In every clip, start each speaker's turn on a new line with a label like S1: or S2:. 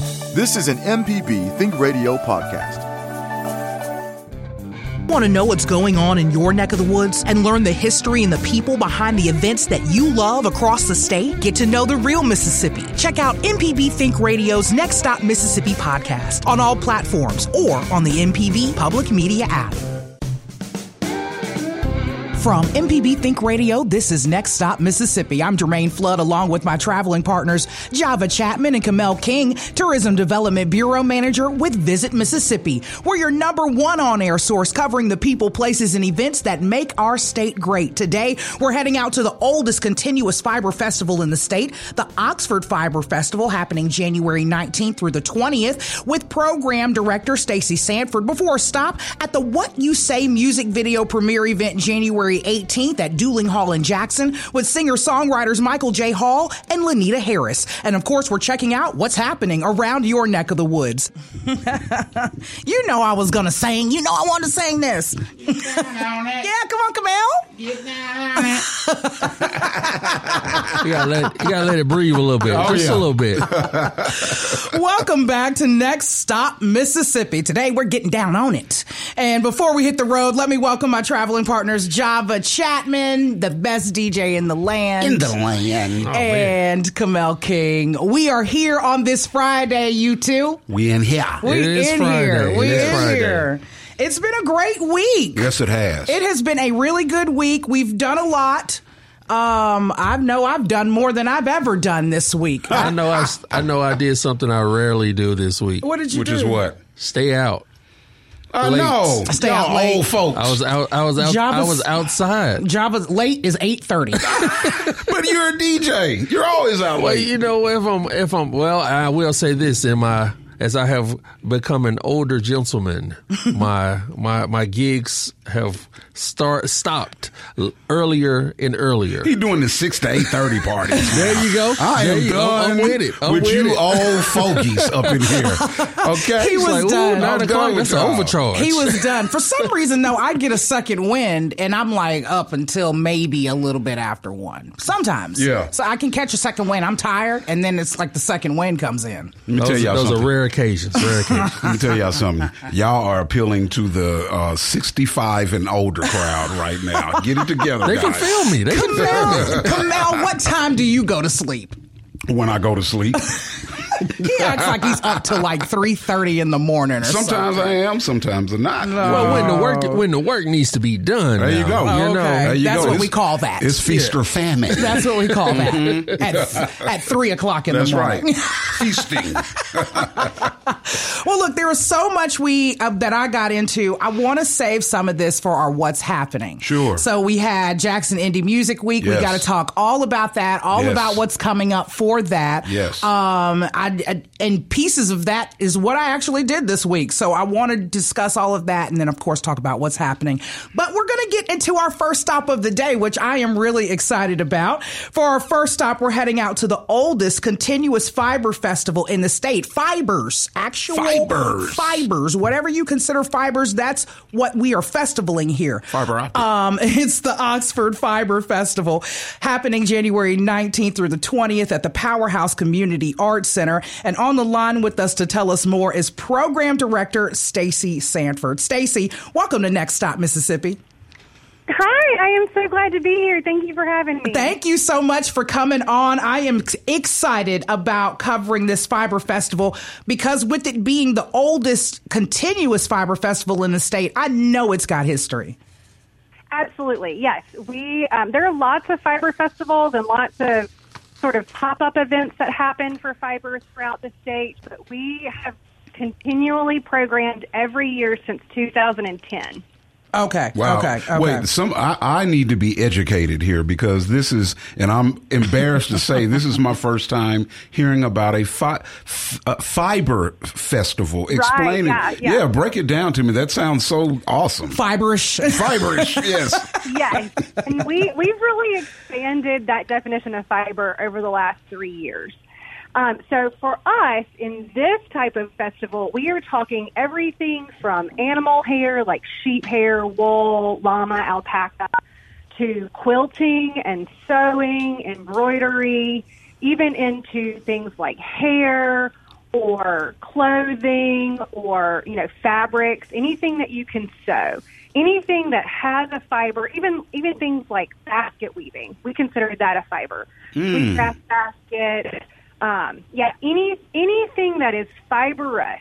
S1: This is an MPB Think Radio podcast.
S2: Want to know what's going on in your neck of the woods and learn the history and the people behind the events that you love across the state? Get to know the real Mississippi. Check out MPB Think Radio's Next Stop Mississippi podcast on all platforms or on the MPB Public Media app. From MPB Think Radio, this is Next Stop Mississippi. I'm Germaine Flood along with my traveling partners, Java Chapman and Kamel King, Tourism Development Bureau Manager with Visit Mississippi. We're your number one on air source covering the people, places, and events that make our state great. Today, we're heading out to the oldest continuous fiber festival in the state, the Oxford Fiber Festival, happening January 19th through the 20th, with program director Stacey Sanford before a stop at the What You Say music video premiere event January 18th at Duling Hall in Jackson with singer-songwriters Michael J. Hall and Lenita Harris. And of course, we're checking out what's happening around your neck of the woods. you know I was gonna sing. You know I wanted to sing this. yeah, come on, Kamel.
S3: You gotta let you gotta let it breathe a little bit,
S4: Oh,
S3: just
S4: yeah.
S3: a little bit.
S2: Welcome back to Next Stop Mississippi. Today we're getting down on it. And before we hit the road, let me welcome my traveling partners, Java Chapman, the best DJ in the land.
S4: In the land.
S2: and Kamel King. We are here on this Friday, you two.
S4: We in here.
S2: We
S3: It is
S2: in
S3: Friday.
S2: here.
S3: It
S2: We
S3: is
S2: in
S3: Friday.
S2: here. It's been a great week.
S4: Yes, it has.
S2: It has been a really good week. We've done a lot. Um, I know I've done more than I've ever done this week.
S3: I know I, s- I know I did something I rarely do this week.
S2: what did you
S4: Which
S2: do?
S4: is what?
S3: Stay out.
S4: Uh, I
S3: Late.
S4: know.
S2: Stay
S4: Y'all
S2: out late.
S4: old folks.
S3: I was out. I was out. I was outside.
S2: Java's late is eight thirty.
S4: but you're a DJ. You're always out
S3: Well,
S4: late.
S3: you know, if I'm, if I'm, well, I will say this in my, as I have become an older gentleman, my, my, my gigs have start stopped earlier and earlier.
S4: He doing the six to eight thirty parties.
S3: There you go.
S4: I
S3: There
S4: am
S3: you go.
S4: done
S3: I'm with it. I'm
S4: with,
S3: with
S4: you
S3: it.
S4: old fogies up in here. Okay,
S2: He was
S3: Like,
S2: done.
S3: nine
S4: I'm
S3: o'clock.
S4: done
S3: That's
S4: with
S3: an overcharge.
S2: He was done. For some reason, though, I get a second wind, and I'm like up until maybe a little bit after one. Sometimes,
S4: Yeah.
S2: So I can catch a second wind. I'm tired, and then it's like the second wind comes in.
S4: Let me tell y'all
S3: those
S4: something.
S3: are rare occasions. Rare occasions.
S4: Let me tell y'all something. Y'all are appealing to the uh, 65 and older crowd right now. Get it together,
S3: They
S4: guys.
S3: can feel me. They can feel me.
S2: Kamel, Kamel, what time do you go to sleep?
S4: When I go to sleep,
S2: He acts like he's up till like three thirty in the morning. Or
S4: sometimes
S2: something.
S4: I am, sometimes I'm not.
S3: Well, when the work when the work needs to be done.
S4: There you go.
S2: Oh,
S3: You know,
S2: okay.
S4: There you
S2: That's
S4: go.
S2: what
S4: It's-
S2: we call that.
S4: It's feast or famine.
S2: That's what we call that at, at three o'clock in
S4: That's
S2: the
S4: right.
S2: morning.
S4: Feasting.
S2: Well, look, there was so much we uh, that I got into. I want to save some of this for our what's happening.
S4: Sure.
S2: So we had Jackson Indie Music Week. We
S4: Yes.
S2: got to talk all about that, all
S4: Yes.
S2: about what's coming up for that.
S4: Yes.
S2: Um, I, I- and pieces of that is what I actually did this week. So I want to discuss all of that, and then of course talk about what's happening. But we're going to get into our first stop of the day, which I am really excited about. For our first stop, we're heading out to the oldest continuous fiber festival in the state. Fibers, actual
S4: Fibers.
S2: fibers, whatever you consider fibers, that's what we are festivaling here.
S4: Fiber optic.
S2: Um, it's the Oxford Fiber Festival happening January 19th through the 20th at the Powerhouse Community Arts Center. And on the line with us to tell us more is Program Director Stacey Sanford. Stacey, welcome to Next Stop Mississippi.
S5: Hi, I am so glad to be here. Thank you for having me.
S2: Thank you so much for coming on. I am excited about covering this fiber festival because with it being the oldest continuous fiber festival in the state, I know it's got history.
S5: Absolutely, yes. We um, there are lots of fiber festivals and lots of sort of pop up events that happen for fibers throughout the state, but we have continually programmed every year since 2010.
S2: Okay.
S4: Wow.
S2: Okay. Okay.
S4: Wait, some I, I need to be educated here because this is, and I'm embarrassed to say, this is my first time hearing about a, fi- f- a fiber festival. Explain
S5: yeah,
S4: it.
S5: yeah.
S4: break it down to me. That sounds so awesome.
S2: Fiberish.
S4: Fiberish, yes.
S5: yes, and we we've really expanded that definition of fiber over the last three years. Um, so for us in this type of festival, we are talking everything from animal hair like sheep hair, wool, llama, alpaca, to quilting and sewing, embroidery, even into things like hair, or clothing or you know fabrics, anything that you can sew, anything that has a fiber, even even things like basket weaving, we consider that a fiber. Mm. Craft basket, um, yeah, any anything that is fibrous.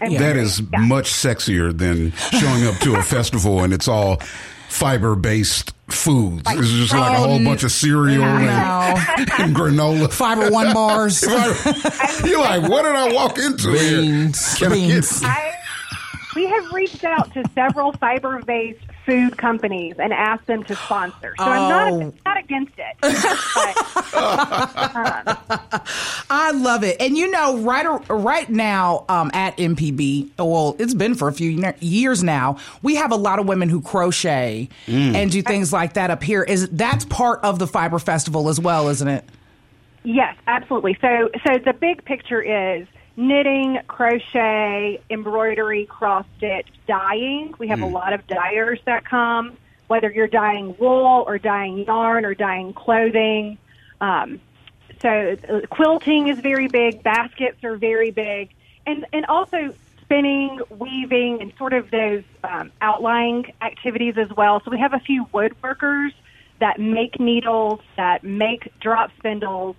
S4: That is yeah. much sexier than showing up to a festival and it's all fiber based foods. Like, it's just like a whole bunch of cereal and, and, granola.
S2: Fiber One bars.
S4: You're like, what did I walk into
S2: Beans.
S4: here?
S2: Beans.
S5: I, we have reached out to several fiber based food companies and ask them to sponsor. So oh. I'm not, oh. not against it. but,
S2: um. I love it. And you know, right right now um, at MPB, well, it's been for a few years now. We have a lot of women who crochet mm. and do things like that up here. Is that's part of the Fiber Festival as well, isn't it?
S5: Yes, absolutely. So so the big picture is knitting, crochet, embroidery, cross stitch, dyeing. We have mm. a lot of dyers that come, whether you're dyeing wool or dyeing yarn or dyeing clothing. Um, so uh, quilting is very big. Baskets are very big, and and also spinning, weaving, and sort of those um, outlying activities as well. So we have a few woodworkers that make needles, that make drop spindles,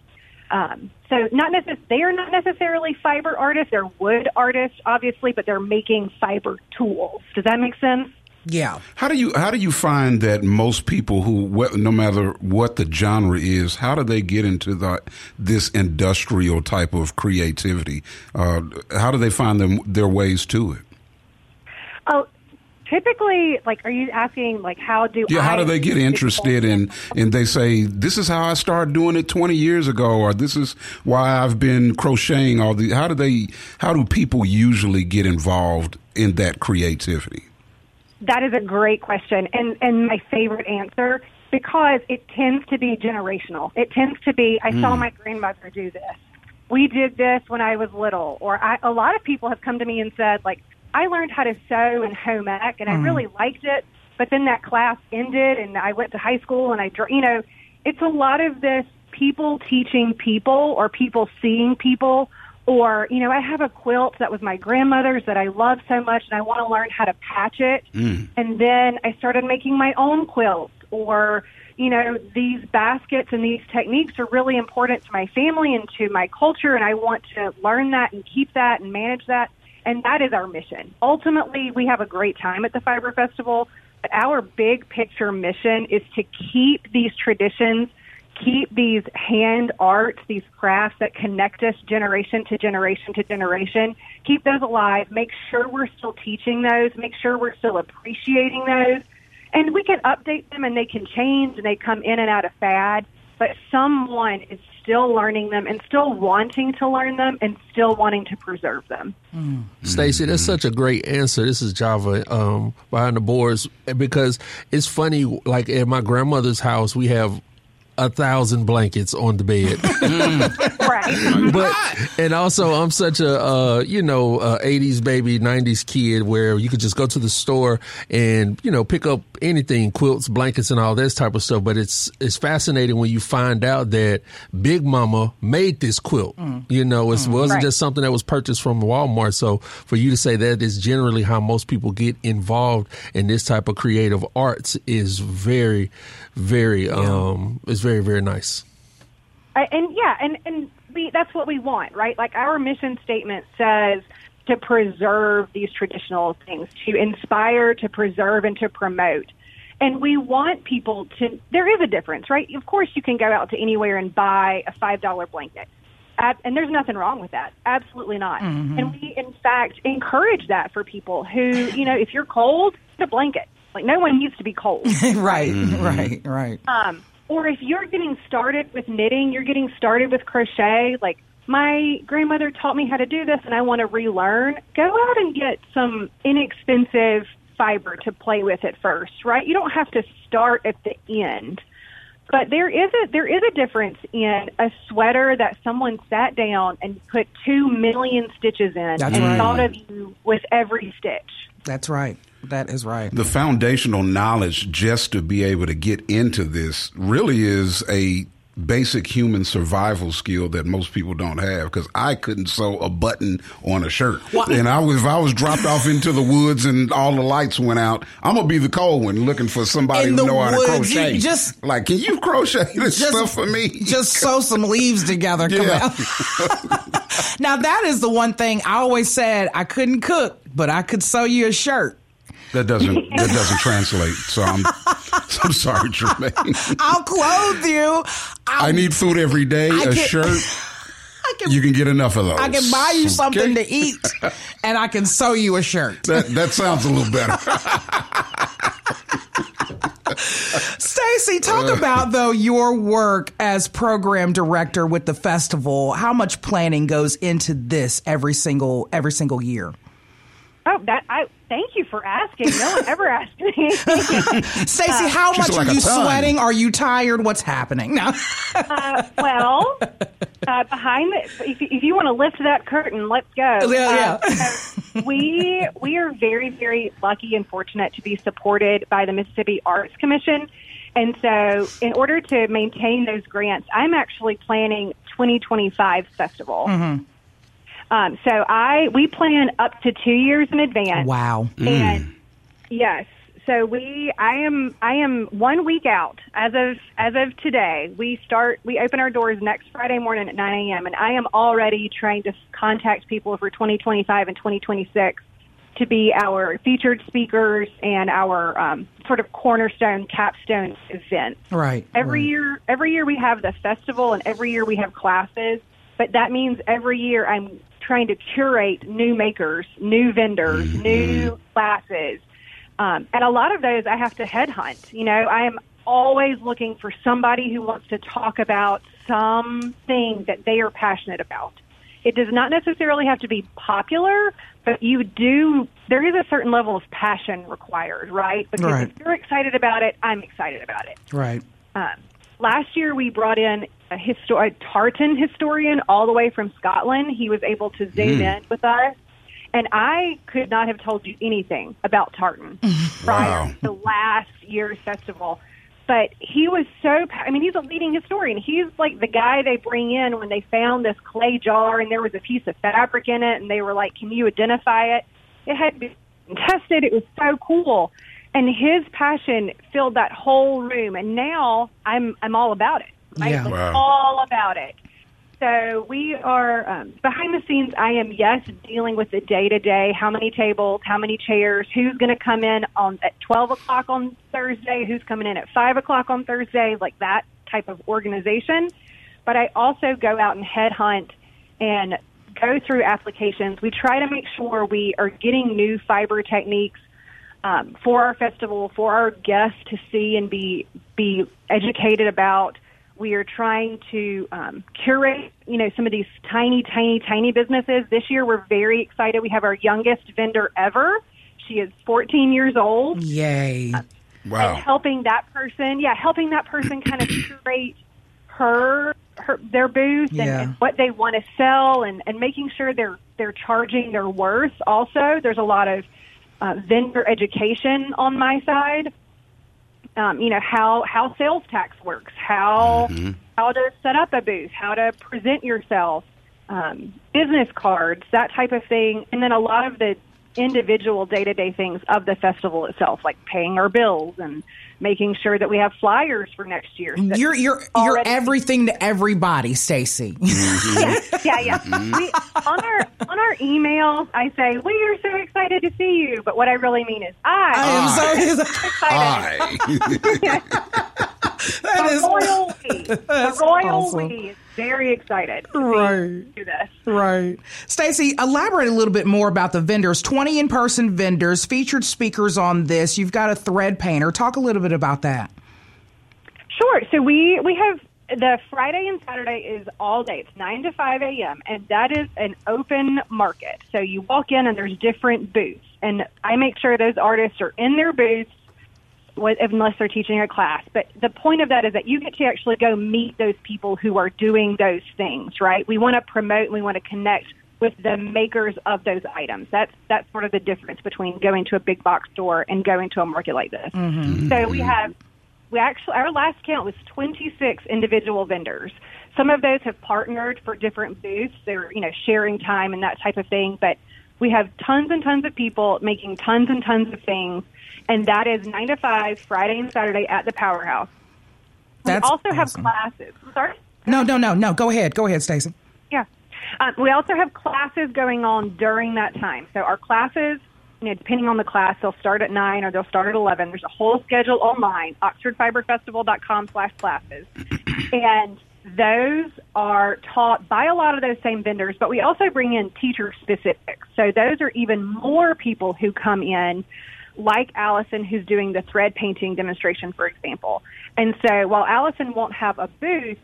S5: um, so not necess- they are not necessarily fiber artists. They're wood artists, obviously, but they're making fiber tools. Does that make sense?
S2: Yeah.
S4: How do you how do you find that most people who no matter what the genre is, how do they get into the this industrial type of creativity? Uh, how do they find them their ways to it?
S5: Oh, typically like are you asking like how do
S4: yeah I how do they get interested in and they say this is how i started doing it 20 years ago or this is why i've been crocheting all the how do they how do people usually get involved in that creativity?
S5: That is a great question and and my favorite answer because it tends to be generational. It tends to be i mm. saw my grandmother do this. We did this when i was little or I, a lot of people have come to me and said like I learned how to sew in home ec, and I mm. really liked it. But then that class ended, and I went to high school, and I, you know, it's a lot of this people teaching people or people seeing people or you know i have a quilt that was my grandmother's that i love so much and i want to learn how to patch it mm. and then i started making my own quilts or you know these baskets and these techniques are really important to my family and to my culture and i want to learn that and keep that and manage that and that is our mission. Ultimately, we have a great time at the Fiber Festival, but our big picture mission is to keep these traditions, keep these hand arts, these crafts that connect us generation to generation to generation, keep those alive, make sure we're still teaching those, make sure we're still appreciating those. And we can update them and they can change and they come in and out of fad, but someone is still learning them and still wanting to learn them and still wanting to preserve them.
S3: Mm. Stacey, that's such a great answer. This is Java um, behind the boards because it's funny. Like at my grandmother's house, we have a thousand blankets on the bed.
S5: right.
S3: but and also I'm such a uh, you know uh, 80s baby 90s kid where you could just go to the store and you know pick up anything quilts blankets and all this type of stuff but it's it's fascinating when you find out that Big Mama made this quilt. Mm. You know, it mm. wasn't right. just something that was purchased from Walmart. So for you to say that is generally how most people get involved in this type of creative arts is very very yeah. um it's very very nice.
S5: Uh, and yeah, and and we that's what we want, right? Like our mission statement says to preserve these traditional things, to inspire, to preserve, and to promote. And we want people to. There is a difference, right? Of course, you can go out to anywhere and buy a five dollar blanket. and there's nothing wrong with that. Absolutely not. Mm-hmm. And we, in fact, encourage that for people who, you know, if you're cold, get a blanket. Like no one needs to be cold.
S2: right, mm-hmm. right, right.
S5: Um, or if you're getting started with knitting, you're getting started with crochet, like my grandmother taught me how to do this and I want to relearn, go out and get some inexpensive fiber to play with at first, right? You don't have to start at the end. But there is a there is a difference in a sweater that someone sat down and put two million stitches in
S2: That's
S5: and
S2: right.
S5: thought of you with every stitch.
S2: That's right. That is right.
S4: The foundational knowledge just to be able to get into this really is a basic human survival skill that most people don't have because I couldn't sew a button on a shirt. And I was, if I was dropped off into the woods and all the lights went out, I'm gonna be the cold one looking for somebody
S2: In
S4: who
S2: the
S4: know how to
S2: woods, you
S4: crochet.
S2: just-
S4: like, can you crochet this
S2: Just-
S4: stuff for me?
S2: Just sew some leaves together. Come
S4: Yeah.
S2: out. now that is the one thing I always said I couldn't cook, but I could sew you a shirt.
S4: That doesn't that doesn't translate. So I'm I'm sorry, Germaine.
S2: I'll clothe you. I'll,
S4: I need food every day.
S2: I
S4: a
S2: can-
S4: shirt.
S2: I can,
S4: You can get enough of those.
S2: I can buy you something
S4: Okay?
S2: to eat, and I can sew you a shirt.
S4: That that sounds a little better.
S2: Stacey, talk uh. about though your work as program director with the festival. How much planning goes into this every single every single year?
S5: Oh, that I thank you for asking. No one ever asked me.
S2: Stacey, how
S4: She
S2: much
S4: said
S2: are you
S4: ton.
S2: sweating? Are you tired? What's happening? No.
S5: uh, well, uh, behind the, if, if you want to lift that curtain, let's go.
S2: Yeah,
S5: Uh, so we we are very very lucky and fortunate to be supported by the Mississippi Arts Commission, and so in order to maintain those grants, I'm actually planning 2025 festival. Um, so I we plan up to two years in advance.
S2: wow.
S5: And yes, so we I am I am one week out as of as of today. We start we open our doors next Friday morning at 9 a.m. and I am already trying to contact people for 2025 and 2026 to be our featured speakers and our um, sort of cornerstone capstone event.
S2: Right.
S5: Every
S2: right.
S5: year, every year we have the festival, and every year we have classes. But that means every year I'm trying to curate new makers, new vendors, new classes, um, and a lot of those I have to headhunt. You know, I am always looking for somebody who wants to talk about something that they are passionate about. It does not necessarily have to be popular, but you do. There is a certain level of passion required, right? Because
S2: Right.
S5: if you're excited about it, I'm excited about it.
S2: Right.
S5: Um, last year, we brought in a, histo- a tartan historian all the way from Scotland. He was able to zoom hmm. in with us, and I could not have told you anything about tartan prior
S4: Wow.
S5: to last year's festival. But he was so, I mean, he's a leading historian. He's like the guy they bring in when they found this clay jar and there was a piece of fabric in it, and they were like, Can you identify it? It had been tested. It was so cool. And his passion filled that whole room. And now I'm, I'm all about it. Right?
S2: Yeah.
S5: Like,
S4: Wow.
S5: all about it. So we are um, behind the scenes. I am yes dealing with the day to day. How many tables? How many chairs? Who's going to come in on at twelve o'clock on Thursday? Who's coming in at five o'clock on Thursday? Like that type of organization. But I also go out and headhunt and go through applications. We try to make sure we are getting new fiber techniques um, for our festival, for our guests to see and be be educated about. We are trying to um, curate, you know, some of these tiny, tiny, tiny businesses. This year, we're very excited. We have our youngest vendor ever. She is 14 years old
S2: Yay.
S5: and
S4: Wow.
S5: helping that person, yeah, helping that person kind of curate her, her their booth and,
S2: Yeah.
S5: and what they want to sell, and and making sure they're they're charging their worth. Also, there's a lot of uh, vendor education on my side. Um, you know how how sales tax works, how how to set up a booth, how to present yourself, um, business cards, that type of thing, and then a lot of the individual day to day things of the festival itself, like paying our bills and making sure that we have flyers for next year. That-
S2: You're you're you're everything to everybody, Stacey. Mm-hmm.
S5: yeah, yeah, yeah. Mm-hmm. We, on our on our emails, I say we are so excited to see you, but what I really mean is I,
S2: I am so
S5: excited.
S4: I.
S2: that is
S5: the royal we, the royal
S2: awesome.
S5: we is very excited to
S2: Right.
S5: do this.
S2: Right. Stacey, elaborate a little bit more about the vendors. 20 in person vendors, featured speakers on this. You've got a thread painter. Talk a little bit about that.
S5: Sure. So we we have the Friday and Saturday is all day. It's nine to five a.m. and that is an open market. So you walk in and there's different booths, and I make sure those artists are in their booths. Unless they're teaching a class, but the point of that is that you get to actually go meet those people who are doing those things, right? We want to promote, and we want to connect with the makers of those items. That's that's sort of the difference between going to a big box store and going to a market like this. Mm-hmm. So we have we actually our last count was 26 individual vendors. Some of those have partnered for different booths. They're you know sharing time and that type of thing. But we have tons and tons of people making tons and tons of things, and that is nine to five Friday and Saturday at the Powerhouse.
S2: That's
S5: we also have classes. Sorry.
S2: No, no, no, no. Go ahead. Go ahead,
S5: Stacey. Um, we also have classes going on during that time. So our classes, you know, depending on the class, they'll start at 9 or they'll start at 11. There's a whole schedule online, oxfordfiberfestival.com slash classes. and those are taught by a lot of those same vendors, but we also bring in teacher specifics. So those are even more people who come in like Allison, who's doing the thread painting demonstration, for example. And so while Allison won't have a booth,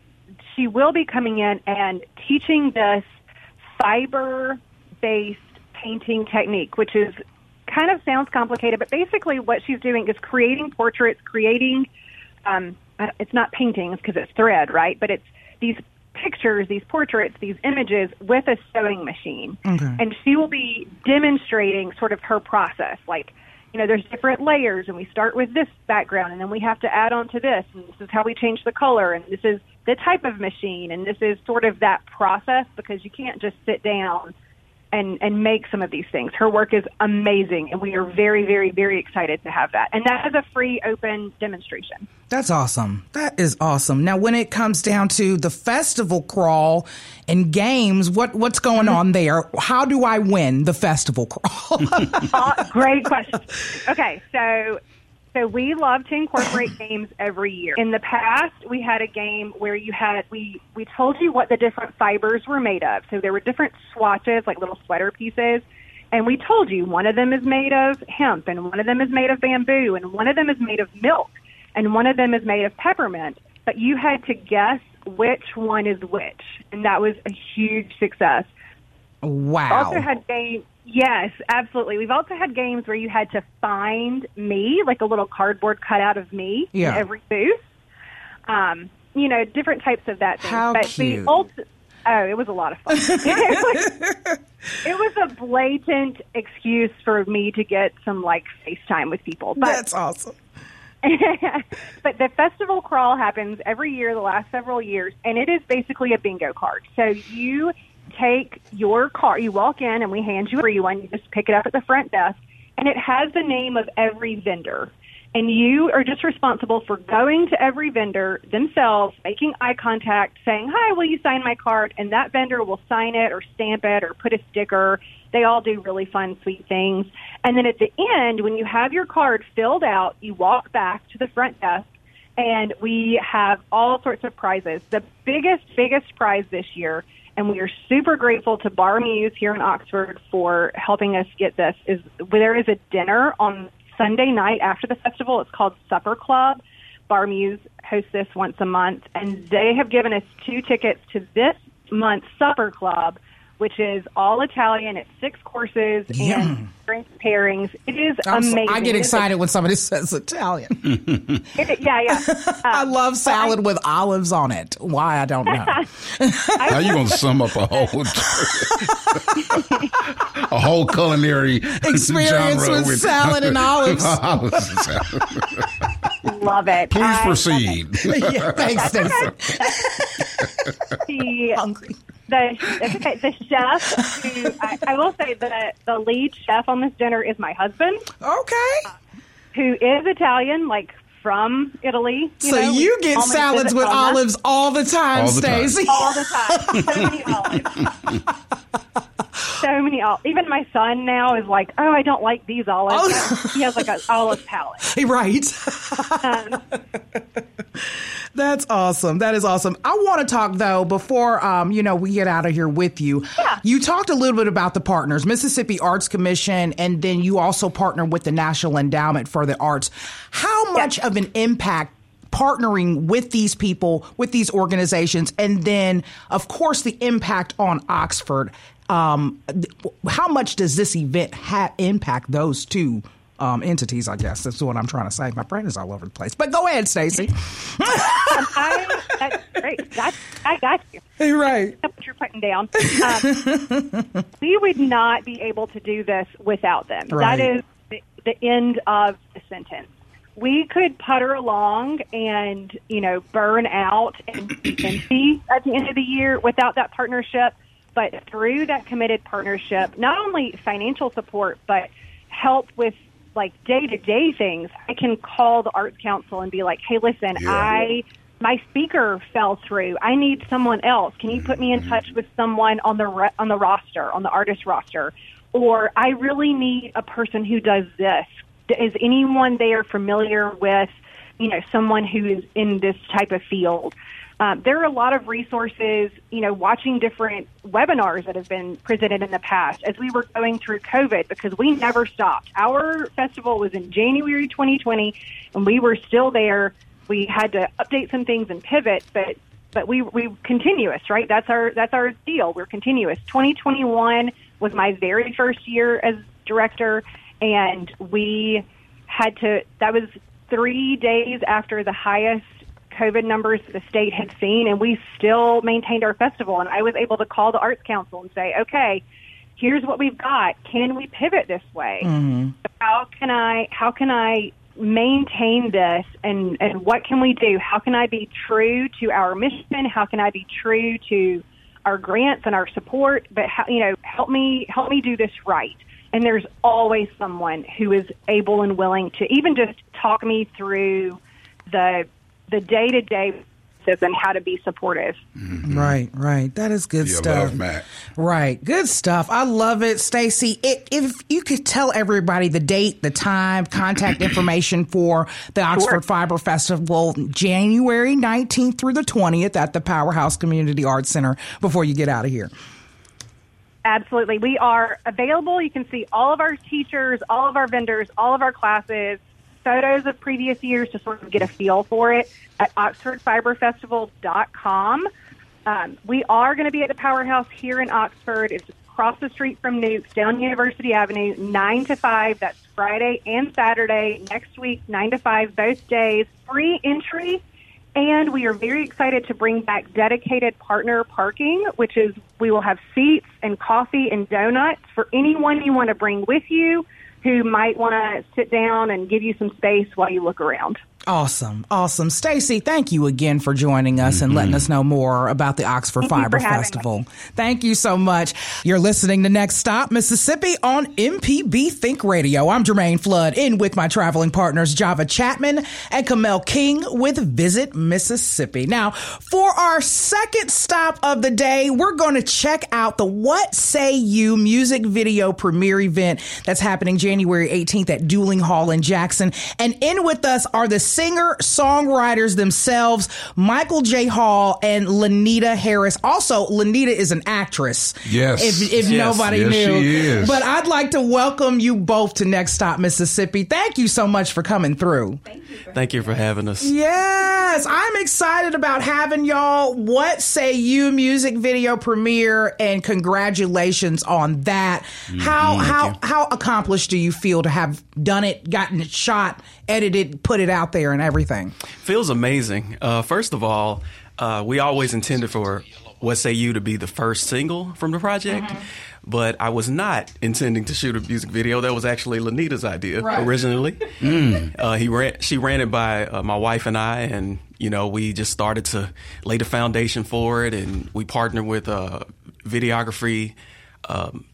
S5: she will be coming in and teaching this fiber based painting technique, which is kind of sounds complicated, but basically what she's doing is creating portraits, creating, um, it's not paintings because it's thread, right? But it's these pictures, these portraits, these images with a sewing machine. And she will be demonstrating sort of her process, like, you know, there's different layers, and we start with this background, and then we have to add on to this, and this is how we change the color, and this is the type of machine, and this is sort of that process because you can't just sit down and and make some of these things. Her work is amazing, and we are very, very, very excited to have that. And that is a free, open demonstration.
S2: That's awesome. That is awesome. Now, when it comes down to the festival crawl and games, what what's going on there? How do I win the festival crawl?
S5: Great question. Okay, so so we love to incorporate games every year. In the past, we had a game where you had we we told you what the different fibers were made of. So there were different swatches, like little sweater pieces, and we told you one of them is made of hemp, and one of them is made of bamboo, and one of them is made of milk, and one of them is made of peppermint. But you had to guess which one is which, and that was a huge success.
S2: wow.
S5: Also had games. Yes, absolutely. We've also had games where you had to find me, like a little cardboard cutout of me
S2: Yeah.
S5: in every booth. Um, you know, different types of that. Thing.
S2: How
S5: but
S2: cute.
S5: The ult- oh, it was a lot of fun. it, was, it was a blatant excuse for me to get some like FaceTime with people. But
S2: That's awesome.
S5: but the festival crawl happens every year, the last several years, and it is basically a bingo card. So you take your card, you walk in, and we hand you a free one. You just pick it up at the front desk, and it has the name of every vendor. And you are just responsible for going to every vendor themselves, making eye contact, saying, Hi, will you sign my card? And that vendor will sign it or stamp it or put a sticker. They all do really fun, sweet things. And then at the end, when you have your card filled out, you walk back to the front desk and we have all sorts of prizes. The biggest, biggest prize this year, and we are super grateful to Bar Muse here in Oxford for helping us get this, is there is a dinner on Sunday night after the festival. It's called Supper Club. Bar Muse hosts this once a month, and they have given us two tickets to this month's Supper Club, which is all Italian. It's six courses
S2: Yum.
S5: and drink pairings. It is
S2: I'm so-
S5: amazing.
S2: I get
S5: It is
S2: excited when somebody says Italian.
S5: it- yeah, yeah.
S2: I love uh, salad with olives on it. Why I don't know.
S4: How you gonna sum up a whole a whole culinary
S2: Experience
S4: genre
S2: with salad and olives.
S4: Olives and salad.
S5: love it.
S4: Please
S5: I love
S4: proceed.
S2: yeah, thanks, Stacey.
S5: The,
S2: Hungry.
S5: The, okay, the chef, who, I, I will say that the lead chef on this dinner is my husband,
S2: Okay.
S5: who is Italian, like from Italy. You
S2: so
S5: know,
S2: you get salads with
S5: Roma
S2: olives all the time,
S4: All the time.
S2: Stacey.
S5: all the time. So many olives. so many olives. Even my son now is like, oh, I don't like these olives.
S2: Oh.
S5: He has like an olive palate.
S2: Right.
S5: Um,
S2: That's awesome. That is awesome. I want to talk though before um, you know we get out of here with you.
S5: Yeah.
S2: You talked a little bit about the partners, Mississippi Arts Commission, and then you also partner with the National Endowment for the Arts. How much of an impact partnering with these people, with these organizations, and then of course the impact on Oxford? Um, how much does this event ha- impact those two? Um, entities, I guess that's what I'm trying to say. My brain is all over the place. But go ahead, Stacey.
S5: I, that's great. That's, I got you.
S2: right.
S5: That's what you're putting down. Um, we would not be able to do this without them.
S2: Right.
S5: That is the, the end of the sentence. we could putter along and you know burn out and at the end of the year without that partnership. But through that committed partnership, not only financial support, but help with like day to day things. I can call the Arts Council and be like, "Hey, listen,
S4: Yeah.
S5: I my speaker fell through. I need someone else. Can you put me in mm-hmm. touch with someone on the re- on the roster, on the artist roster? Or I really need a person who does this. Is anyone there familiar with, you know, someone who is in this type of field? Um, there are a lot of resources, you know, watching different webinars that have been presented in the past as we were going through COVID because we never stopped. Our festival was in January 2020 and we were still there. We had to update some things and pivot, but but we we continuous, right? That's our that's our deal. We're continuous. 2021 was my very first year as director, and we had to. That was three days after the highest COVID numbers the state had seen, and we still maintained our festival. And I was able to call the Arts Council and say, okay. Here's what we've got. Can we pivot this way? Mm-hmm. How can I? How can I maintain this and and what can we do how can i be true to our mission how can i be true to our grants and our support but how, you know help me help me do this right and there's always someone who is able and willing to even just talk me through the the day to day and how to be supportive mm-hmm.
S2: Right, right. That is good
S4: Yeah,
S2: stuff.
S4: love Mac.
S2: Right, good stuff. I love it, Stacey. If, if you could tell everybody the date, the time, contact information for the Oxford Fiber Festival, January nineteenth through the twentieth at the Powerhouse Community Arts Center. Before you get out of here,
S5: Absolutely. We are available. You can see all of our teachers, all of our vendors, all of our classes, photos of previous years to sort of get a feel for it at oxfordfiberfestival.com. Um, we are going to be at the Powerhouse here in Oxford. It's across the street from Newk's, down University Avenue, 9 to 5. That's Friday and Saturday. Next week, 9 to 5, both days. Free entry. And we are very excited to bring back dedicated partner parking, which is we will have seats and coffee and donuts for anyone you want to bring with you who might want to sit down and give you some space while you look around.
S2: awesome, awesome. Stacey, thank you again for joining us and letting mm-hmm. us know more about the Oxford
S5: Thank
S2: Fiber Festival. Thank you so much. You're listening to Next Stop Mississippi on MPB Think Radio. I'm Germaine Flood, in with my traveling partners Java Chapman and Kamel King with Visit Mississippi. Now, for our second stop of the day, we're going to check out the What Say You music video premiere event that's happening January 18th at Duling Hall in Jackson. And in with us are the singer songwriters themselves, Michael J. Hall and Lenita Harris. Also, Lenita is an actress.
S4: Yes.
S2: If, if
S4: Yes.
S2: nobody
S4: Yes,
S2: knew.
S4: she is.
S2: But I'd like to welcome you both to Next Stop Mississippi. Thank you so much for coming through.
S6: Thank you for having us.
S2: Yes, I'm excited about having y'all. What say you music video premiere and congratulations on that. How how how accomplished do you feel to have done it, gotten it shot, edited, put it out there and everything?
S6: Feels amazing. Uh, first of all, uh, we always intended for What Say You to be the first single from the project. But I was not intending to shoot a music video. That was actually Lenita's idea originally. Uh, he ran, she ran it by uh, my wife and I, and you know we just started to lay the foundation for it, and we partnered with a videography um,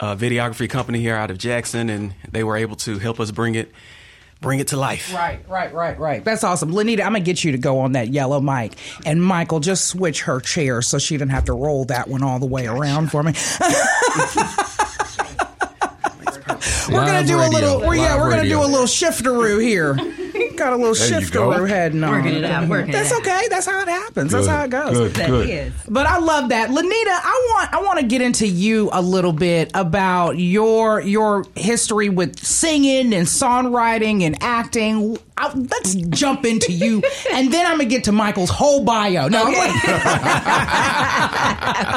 S6: a videography company here out of Jackson, and they were able to help us bring it bring it to life.
S2: Right, right, right, right. That's awesome. Lenita, I'm going to get you to go on that yellow mic. And Michael, just switch her chair so she didn't have to roll that one all the way around for me. we're going to
S3: Live
S2: do a
S3: radio.
S2: little, we're, yeah,
S3: Live
S2: we're going to do a little shifteroo here. Got a little
S4: There you go.
S2: shifteroo heading on.
S7: Working it out, working it
S2: That's
S7: out.
S2: okay. That's how it happens. That's
S4: Good,
S2: how it goes.
S4: Good,
S7: That
S4: good.
S7: is.
S2: But I love that, Lenita. I want I want to get into you a little bit about your your history with singing and songwriting and acting. I, let's jump into you, and then I'm gonna get to Michael's whole bio. No, I'm like-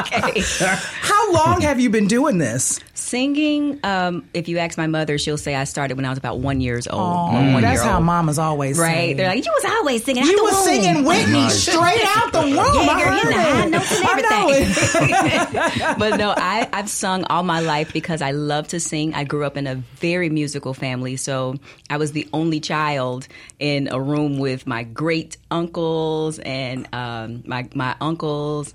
S7: Okay.
S2: how long have you been doing this?
S7: Singing, um, if you ask my mother, she'll say I started when I was about one years old. or one
S2: That's
S7: year
S2: how
S7: old.
S2: mamas always
S7: Right.
S2: say.
S7: They're like, you was always singing.
S2: you
S7: the
S2: was
S7: womb."
S2: singing Whitney straight out the womb.
S7: Yeah,
S2: I
S7: girl, you
S2: heard
S7: the high
S2: it.
S7: notes and
S2: I know it.
S7: but no, I, I've sung all my life because I love to sing. I grew up in a very musical family, so I was the only child in a room with my great uncles and um, my my uncles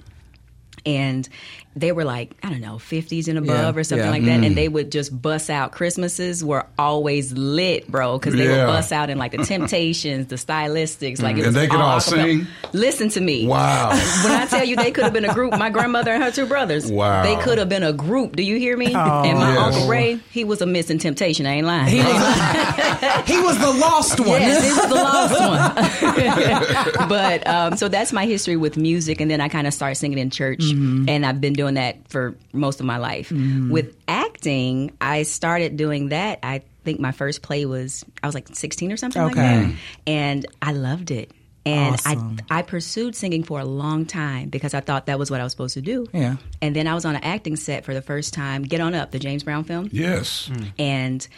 S7: and they were like I don't know 50s and above
S2: Yeah,
S7: or something
S2: yeah.
S7: like that, and they would just bust out. Christmases were always lit, bro, because they
S4: Yeah.
S7: would bust out in like the Temptations, the Stylistics, like it
S4: And they could all
S7: a cappella.
S4: sing?
S7: Listen to me,
S4: Wow.
S7: when I tell you they could have been a group, my grandmother and her two brothers,
S4: Wow.
S7: they could have been a group. Do you hear me? and my
S4: Yes.
S7: uncle Ray, he was a missing temptation. I ain't lying.
S2: He was, he was the lost one.
S7: Yes, this is the lost one. but um, so that's my history with music, and then I kind of started singing in church,
S2: Mm-hmm.
S7: and I've been doing that for most of my life. Mm-hmm. With acting, I started doing that. I think my first play was I was like 16 or something like that, and I loved it. And
S2: Awesome.
S7: I I pursued singing for a long time because I thought that was what I was supposed to do.
S2: Yeah.
S7: And then I was on an acting set for the first time. Get on up, the James Brown film
S4: Yes. Mm.
S7: and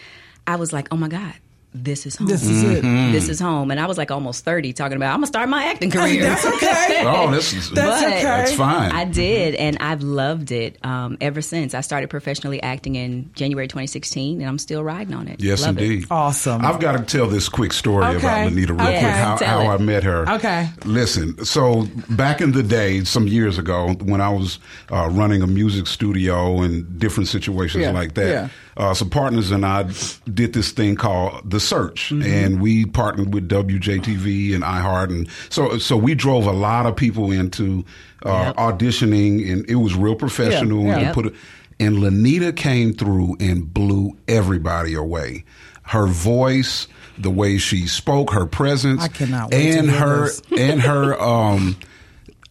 S7: I was like, "Oh my god, this is home.
S2: This is it.
S7: This is home." And I was like almost thirty, talking about I'm gonna start my acting career.
S2: That's okay.
S4: Oh, this is
S2: That's okay.
S4: that's fine.
S7: I did, and I've loved it um, ever since. I started professionally acting in January 2016, and I'm still riding on it.
S4: Yes,
S7: Love it.
S4: indeed.
S2: Awesome.
S4: I've got to tell this quick story
S2: Okay.
S4: about Lenita real
S2: Okay.
S4: quick. How, how. I met her.
S2: Okay.
S4: Listen, so back in the day, some years ago, when I was uh, running a music studio and different situations
S2: Yeah,
S4: like that,
S2: yeah.
S4: uh, some partners and I did this thing called The Search,
S2: Mm-hmm.
S4: and we partnered with WJTV and iHeart, and so so we drove a lot of people into uh, auditioning, and it was real professional.
S2: Yeah,
S4: and
S7: yeah.
S4: put it- and Lenita came through and blew everybody away. Her voice, the way she spoke, her presence,
S2: I cannot
S4: and her and her um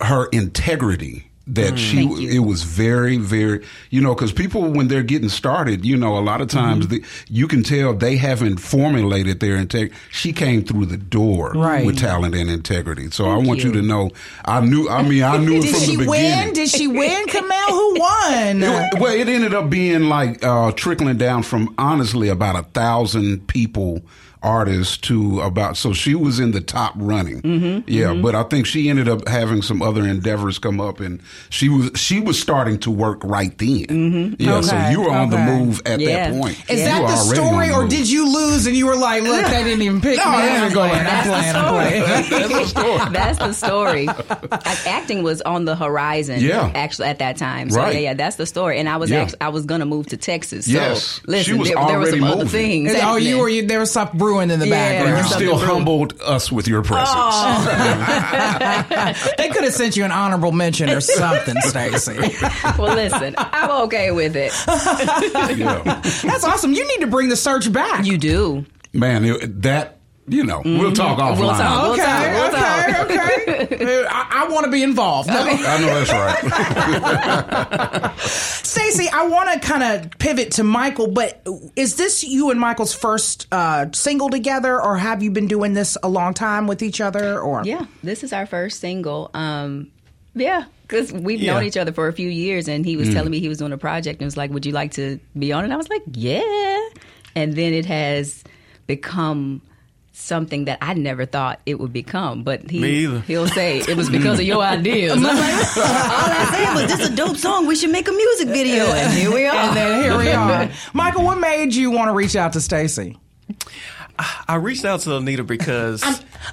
S4: her integrity that she it was very very you know because people when they're getting started you know a lot of times
S2: Mm-hmm.
S4: the, you can tell they haven't formulated their integrity she came through the door
S2: Right.
S4: with talent and integrity so i want you.
S7: you.
S4: to know i knew i mean i knew it was.
S2: Did
S4: from
S2: she
S4: the
S2: win?
S4: beginning
S2: Did she win, Kamel? Who won?
S4: it, well, it ended up being like uh, trickling down from honestly about a thousand people, artists to about. So she was in the top running.
S2: Mm-hmm,
S4: yeah, but I think she ended up having some other endeavors come up, and she was she was starting to work right then. Yeah, so
S2: Mm-hmm. Okay,
S4: you were on the move at
S7: Yeah.
S4: that point.
S2: Is
S4: You
S2: that the story,
S4: the
S2: or did you lose and you were like, "Look, they didn't even pick
S4: No,
S2: me"?
S4: I didn't go
S2: I'm
S4: in.
S2: playing. I'm playing. I'm playing.
S4: That's the story.
S7: That's the story. Acting was on the horizon.
S4: Yeah.
S7: actually at that time. So
S4: Right.
S7: yeah, yeah, that's the story. And I was
S4: Yeah.
S7: actually, I was gonna move to Texas. So
S4: Yes.
S7: listen,
S4: She was
S7: there, there were
S4: already
S7: some other
S4: moving.
S7: things.
S2: oh, you were you, there was stuff brewing in the
S7: Yeah.
S2: background.
S4: You still
S7: rude.
S4: humbled us with your presence.
S2: they could have sent you an honorable mention or something, Stacey.
S7: well, listen, I'm okay with it.
S4: Yeah.
S2: That's awesome. You need to bring the search back.
S7: You do.
S4: Man, that you know, we'll talk offline.
S7: We'll talk. We'll
S2: okay,
S7: talk, we'll
S2: okay, okay. I, I want to be involved.
S4: I know that's right.
S2: Stacey, I want to kind of pivot to Michael, but is this you and Michael's first uh, single together, or have you been doing this a long time with each other? Or
S7: Yeah, this is our first single. Um, yeah, because we've known each other for a few years, and he was telling me he was doing a project, and was like, "Would you like to be on it?" I was like, "Yeah," and then it has become something that I never thought it would become. But he,
S6: Me
S7: he'll say it was because of your ideas. I'm like, all I said was this is a dope song. We should make a music video, and here we are.
S2: and then here we are. Michael, what made you want to reach out to Stacey?
S6: I reached out to Anita because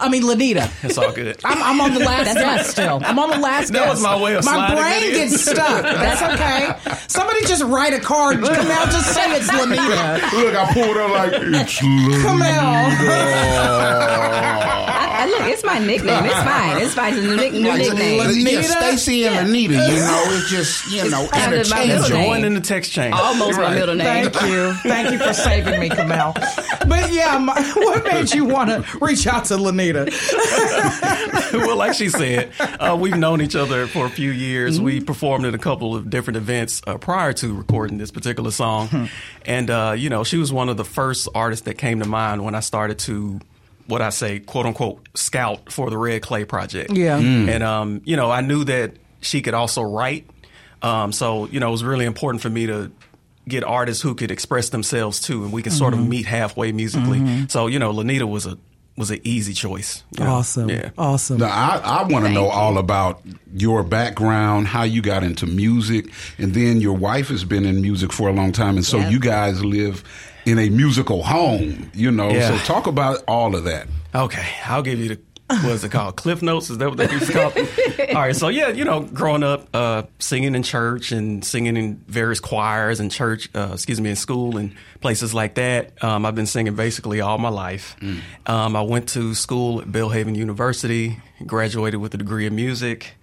S2: I mean, Lenita.
S6: it's all good.
S2: I'm, I'm on the last
S7: That's
S2: guest still. I'm on the last
S6: That
S2: guest.
S6: was my way of
S2: My
S6: sliding
S2: brain
S6: it in.
S2: gets stuck. That's okay. Somebody just write a card. Come out, just say it's Lenita.
S4: Look, I pulled up like it's
S2: Come out.
S7: I, I, look, it's my nickname. It's fine. It's fine. It's a nick- new nickname.
S2: Lenita?
S4: Yeah, Stacey and Anita, you know, it's just, you know,
S7: kind of my middle
S4: interchangeable.
S7: name.
S6: Join in the text chain.
S7: Almost my middle name.
S2: Thank you. Thank you for saving me, Kamel. But yeah, my, what made you want to reach out to Lenita?
S6: well, like she said, uh, we've known each other for a few years. We
S2: Mm-hmm.
S6: performed at a couple of different events uh, prior to recording this particular song,
S2: Hmm.
S6: and uh, you know, she was one of the first artists that came to mind when I started to. What I say, quote unquote, scout for the Red Clay Project.
S2: Yeah. Mm.
S6: And, um, you know, I knew that she could also write. Um, so, you know, it was really important for me to get artists who could express themselves too, and we could sort
S2: Mm-hmm.
S6: of meet halfway musically. So, you know, Lenita was a was an easy choice. you know?
S2: Awesome.
S6: Yeah.
S2: Awesome.
S4: Now, I, I want to know all about your background, how you got into music, and then your wife has been in music for a long time, and so
S7: Yep.
S4: you guys live in a musical home, you know.
S6: Yeah.
S4: So talk about all of that.
S6: Okay, I'll give you the what's it called? Cliff notes? Is that what they used to call? it? All right, so yeah, you know, growing up, uh, singing in church and singing in various choirs and church, uh, excuse me, in school and places like that. Um, I've been singing basically all my life. Um, I went to school at Belhaven University, graduated with a degree in music.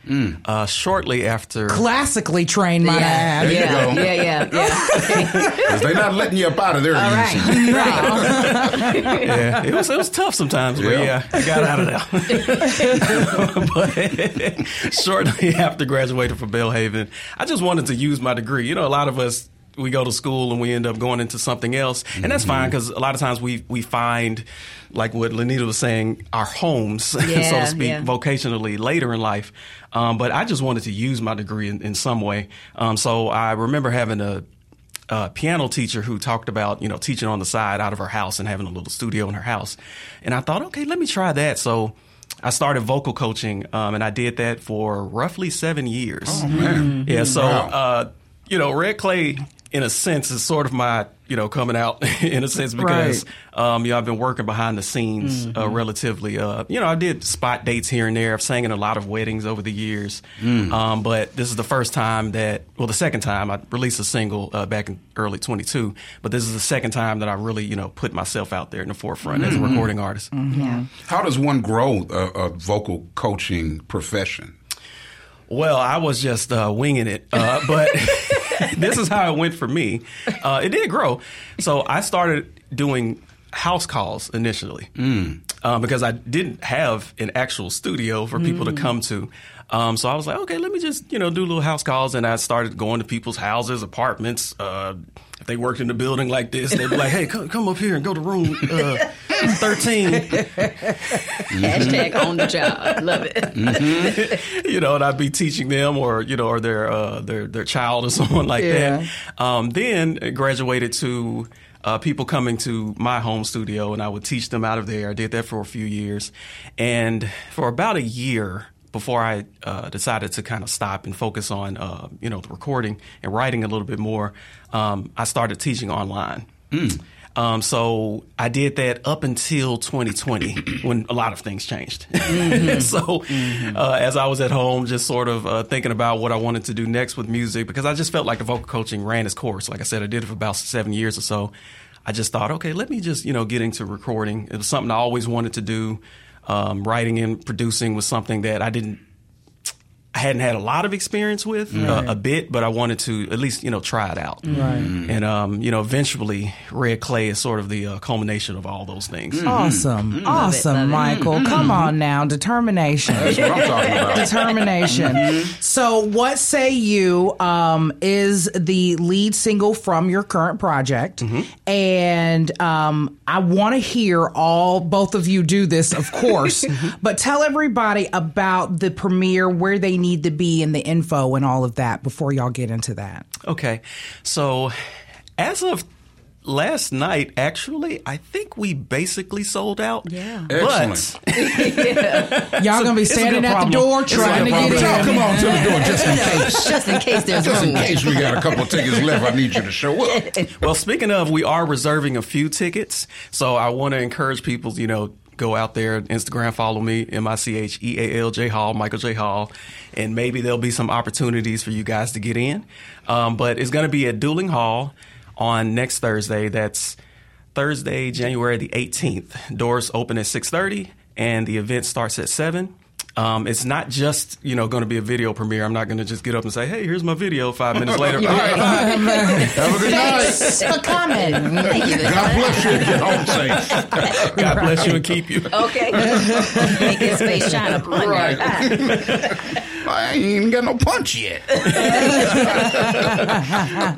S6: Uh, shortly after,
S2: Classically trained, my I add.
S4: There you
S7: yeah,
S4: go.
S7: yeah, yeah, yeah.
S4: Because they're not letting you up out of there
S7: All
S4: easy.
S7: right, right.
S6: yeah, it was it was tough sometimes, but
S4: Yeah.
S6: yeah, I got out of there. but shortly after graduating from Belhaven, I just wanted to use my degree. You know, a lot of us we go to school and we end up going into something else, and that's fine because a lot of times we we find. Like what Lenita was saying, our homes, so to speak,
S7: yeah.
S6: vocationally later in life. Um, but I just wanted to use my degree in, in some way. Um, so I remember having a, a piano teacher who talked about you know teaching on the side out of her house and having a little studio in her house, and I thought, okay, let me try that. So I started vocal coaching, um, and I did that for roughly seven years.
S4: Oh, man.
S6: Yeah, so
S4: Wow.
S6: uh, you know, Red Clay, in a sense, is sort of my you know coming out in a sense because um, you know I've been working behind the scenes uh, relatively. Uh, you know, I did spot dates here and there. I've sang in a lot of weddings over the years, um, but this is the first time that, well, the second time I released a single uh, back in early 22. But this is the second time that I really you know put myself out there in the forefront as a recording artist.
S7: yeah.
S4: How does one grow a, a vocal coaching profession?
S6: Well, I was just uh, winging it, uh, but this is how it went for me. Uh, it did grow, so I started doing house calls initially uh, because I didn't have an actual studio for people to come to. Um, so I was like, okay, let me just you know do little house calls, and I started going to people's houses, apartments. Uh, if they worked in a building like this, they'd be like, "Hey, come, come up here and go to room uh, 13."
S7: Hashtag on the job. Love it.
S6: you know, and I'd be teaching them, or you know, or their uh, their their child or someone like
S2: Yeah.
S6: that. Um, then graduated to uh, people coming to my home studio, and I would teach them out of there. I did that for a few years, and for about a year before I uh, decided to kind of stop and focus on uh, you know the recording and writing a little bit more, um, I started teaching online. Um, so I did that up until 2020 when a lot of things changed. so uh, as I was at home, just sort of uh, thinking about what I wanted to do next with music, because I just felt like the vocal coaching ran its course. Like I said, I did it for about seven years or so. I just thought, okay, let me just you know get into recording. It was something I always wanted to do. Um, writing and producing was something that I didn't I hadn't had a lot of experience with, uh, a bit, but I wanted to at least you know try it out.
S2: Right.
S6: And um, you know, eventually, Red Clay is sort of the uh, culmination of all those things.
S2: Awesome. Awesome,
S7: it.
S2: Michael. Come on now. Determination.
S4: That's what I'm talking about.
S2: Determination. So, what say you um, is the lead single from your current project? And um, I want to hear all, both of you do this, of course, but tell everybody about the premiere, where they need to be, and the info and all of that before y'all get into that.
S6: Okay, so as of last night, actually, I think we basically sold out.
S7: Yeah.
S6: but
S2: Y'all gonna be standing at the door trying to
S6: good
S2: get
S6: problem.
S2: in.
S4: Come on to the door just in case.
S7: Just in case there's
S4: Just in case we got a couple tickets left, I need you to show up.
S6: well, speaking of, we are reserving a few tickets, so I want to encourage people, you know, go out there, Instagram, follow me, M I C H E A L J Hall, Michael J Hall, and maybe there'll be some opportunities for you guys to get in. Um, but it's going to be at Duling Hall on next Thursday. That's Thursday, January the 18th. Doors open at 6:30, and the event starts at seven. Um, it's not just you know going to be a video premiere. I'm not going to just get up and say, "Hey, here's my video." Five minutes later,
S4: Have a good night.
S2: Thanks for coming.
S7: Thank you.
S4: God bless you get home safe.
S6: God bless you and keep you.
S7: Okay. Make his face shine upon
S4: Right.
S7: you.
S4: I ain't even got no punch yet.
S6: But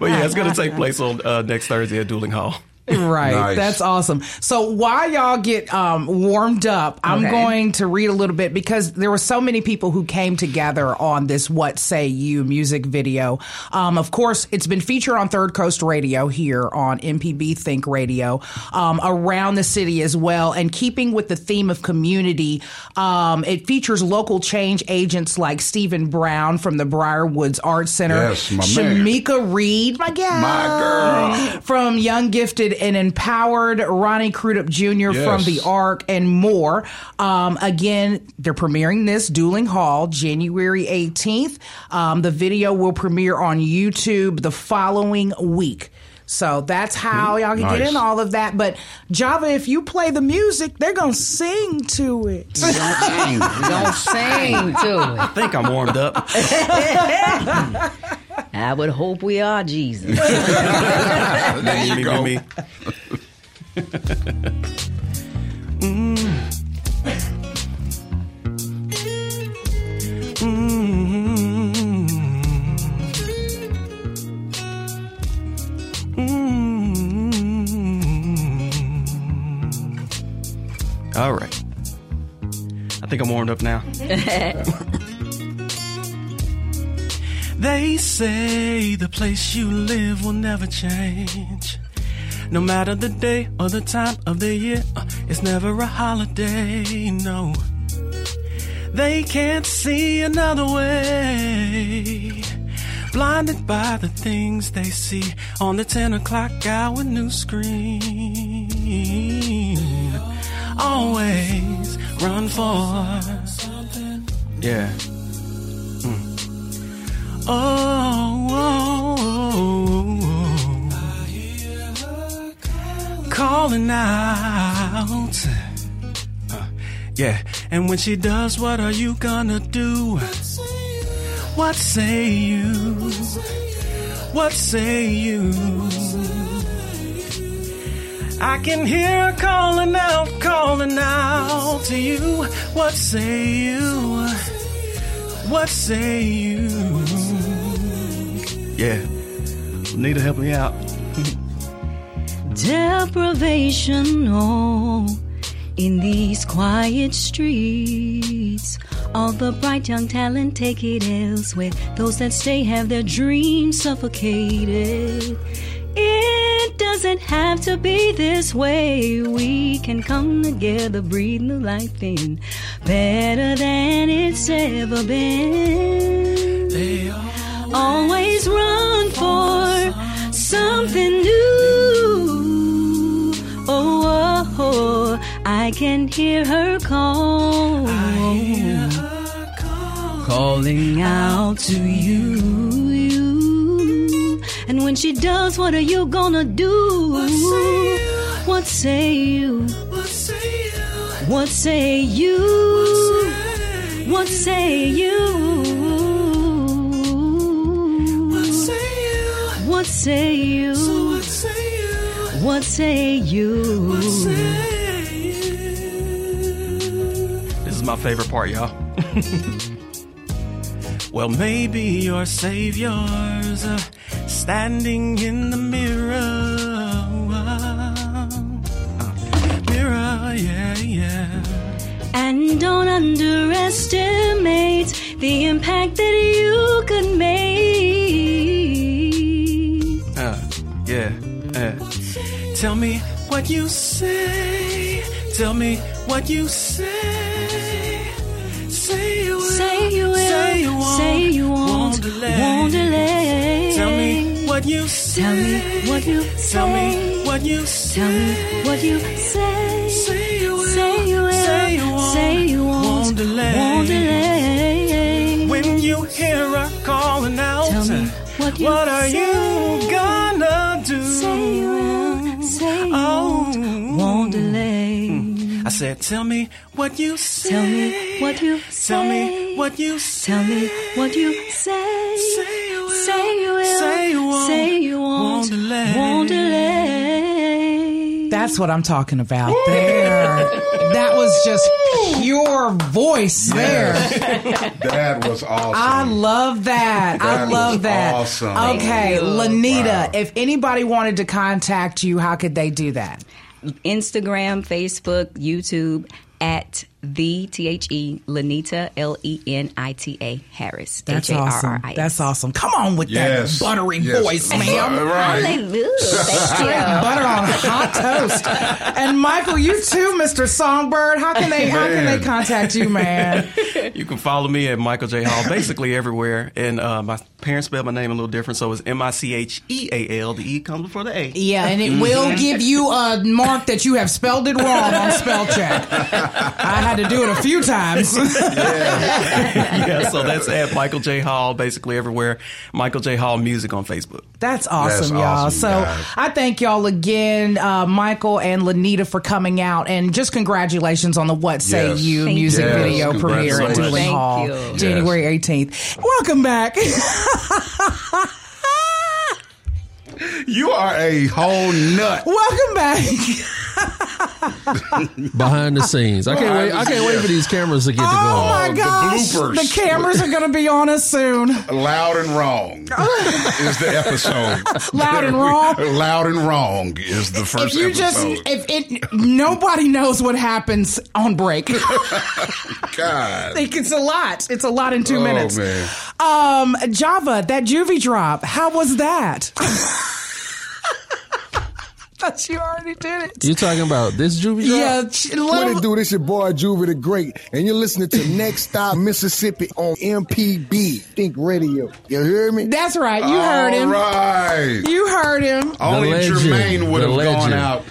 S6: yeah, it's going to take place on uh, next Thursday at Duling Hall.
S2: Right.
S4: Nice.
S2: That's awesome. So while y'all get um, warmed up, I'm
S7: Okay.
S2: going to read a little bit because there were so many people who came together on this What Say You music video. Um, of course, it's been featured on Third Coast Radio here on MPB Think Radio, um, around the city as well. And keeping with the theme of community, um, it features local change agents like Stephen Brown from the Briarwoods Art Center,
S4: Yes, my man.
S2: Shamika Reed, my gal,
S4: My girl.
S2: from Young Gifted and Empowered, Ronnie Crudup Jr. from The Ark, and more. Um, again, they're premiering this Duling Hall January 18th. Um, the video will premiere on YouTube the following week. So that's how y'all can get in all of that. But Java, if you play the music, they're gonna sing to it.
S7: Don't sing, Don't sing to it.
S8: I think I'm warmed up.
S7: it. I would hope we are Jesus.
S4: there you
S8: me,
S4: go.
S8: me, me. Mm-hmm. Mm-hmm. Mm-hmm. All right. I think I'm warmed up now. They say the place you live will never change. No matter the day or the time of the year, uh, it's never a holiday, no. They can't see another way. Blinded by the things they see on the 10 o'clock hour news screen. Always run for something. Yeah. Oh, oh, oh, calling out. Uh, yeah, and when she does, what are you gonna do? What say you? What say you? I can hear her calling out, calling out to you. What say you? What say you? Yeah. Need to help me out.
S7: Deprivation, oh, in these quiet streets. All the bright young talent take it elsewhere. Those that stay have their dreams suffocated. It doesn't have to be this way. We can come together, breathe new life in. Better than it's ever been.
S8: They are
S7: Always run for something new. Oh, oh, oh, I can hear her call. Calling out to you. And when she does, what are you gonna do? What say you?
S8: What say you?
S7: What say you? What say you?
S8: What say you?
S7: What say you?
S8: This is my favorite part, y'all. well, maybe your savior's. Uh, standing in the mirror. Mirror, yeah, yeah.
S7: And don't underestimate the impact that you could make.
S8: Uh, yeah, uh. Tell me what you say. Tell me what you say. Say you will.
S7: Say you will.
S8: Say you won't.
S7: Say you won't.
S8: delay.
S7: Won't delay.
S8: What you say.
S7: Tell me what you
S8: Tell me
S7: say.
S8: what you say.
S7: Tell me what you say.
S8: Say you will.
S7: Say you will.
S8: Say you won't.
S7: Say you won't.
S8: Won't delay.
S7: Won't delay.
S8: When you hear her calling out,
S7: Tell me what you
S8: what are
S7: say.
S8: you gonna do?
S7: Say you will. Say you
S8: Oh.
S7: won't. Won't delay. Hmm.
S8: I said, tell me what you say.
S7: Tell me what you say.
S8: Tell me what you say.
S7: Tell me what you say.
S8: Say you will.
S7: Say you will.
S8: Say won't.
S7: Say you won't.
S8: Won't delay.
S7: Won't delay.
S2: That's what I'm talking about there. That was just pure voice there.
S4: That was awesome.
S2: I love that. I
S4: That
S2: love
S4: was
S2: that.
S4: awesome.
S2: Okay, Lenita,
S4: Wow.
S2: if anybody wanted to contact you, how could they do that?
S7: Instagram, Facebook, YouTube at the T H E Lenita L E N I T A Harris.
S2: That's
S7: H A R
S2: awesome.
S7: R I S.
S2: That's awesome. Come on with
S4: Yes.
S2: that buttery
S4: Yes.
S2: voice, ma'am.
S4: Right.
S7: Hallelujah. Thank
S2: Straight butter on hot toast. And Michael, you too, Mr. Songbird. How can they how can they contact you, man?
S6: You can follow me at Michael J. Hall basically everywhere. And uh, my parents spelled my name a little different, so it's M I C H E A L. The E comes before the A.
S2: Yeah, and it will give you a mark that you have spelled it wrong on spell check. I had to do it a few times.
S6: yeah, so that's at Michael J. Hall basically everywhere. Michael J. Hall Music on Facebook.
S2: That's awesome,
S4: That's
S2: y'all.
S4: awesome,
S2: so
S4: guys.
S2: I thank y'all again, uh, Michael and Lenita, for coming out, and just congratulations on the "What Say
S4: Yes.
S2: You"
S7: Thank
S2: music
S7: you.
S2: video
S4: Yes,
S2: premiere at
S7: Thank
S2: Hall,
S7: you.
S2: January eighteenth. Welcome back.
S4: You are a whole nut.
S2: Welcome back.
S3: behind the scenes. I can't wait. I can't wait for these cameras to get to go.
S2: Oh
S3: go.
S2: my
S4: the
S2: gosh!
S4: bloopers.
S2: The cameras are going to be on us soon.
S4: Loud and wrong is the episode.
S2: Loud and wrong?
S4: Loud and wrong is the first.
S2: If
S4: first
S2: you just, if it, nobody knows what happens on break.
S4: God.
S2: Like, it's a lot. It's a lot in two
S4: Oh,
S2: minutes.
S4: man.
S2: Um, Java, that juvie drop. How was that? Thought you already did it.
S3: You're talking about this juvie? drop?
S2: Yeah, ch-
S9: What
S2: let-
S9: it do? This your boy Juvie the Great, and you're listening to Next Stop Mississippi on MPB Think Radio. You hear me?
S2: that's right. You heard him.
S4: All right.
S2: You heard him.
S4: Only
S3: legend.
S4: Germaine would
S3: The
S4: have gone out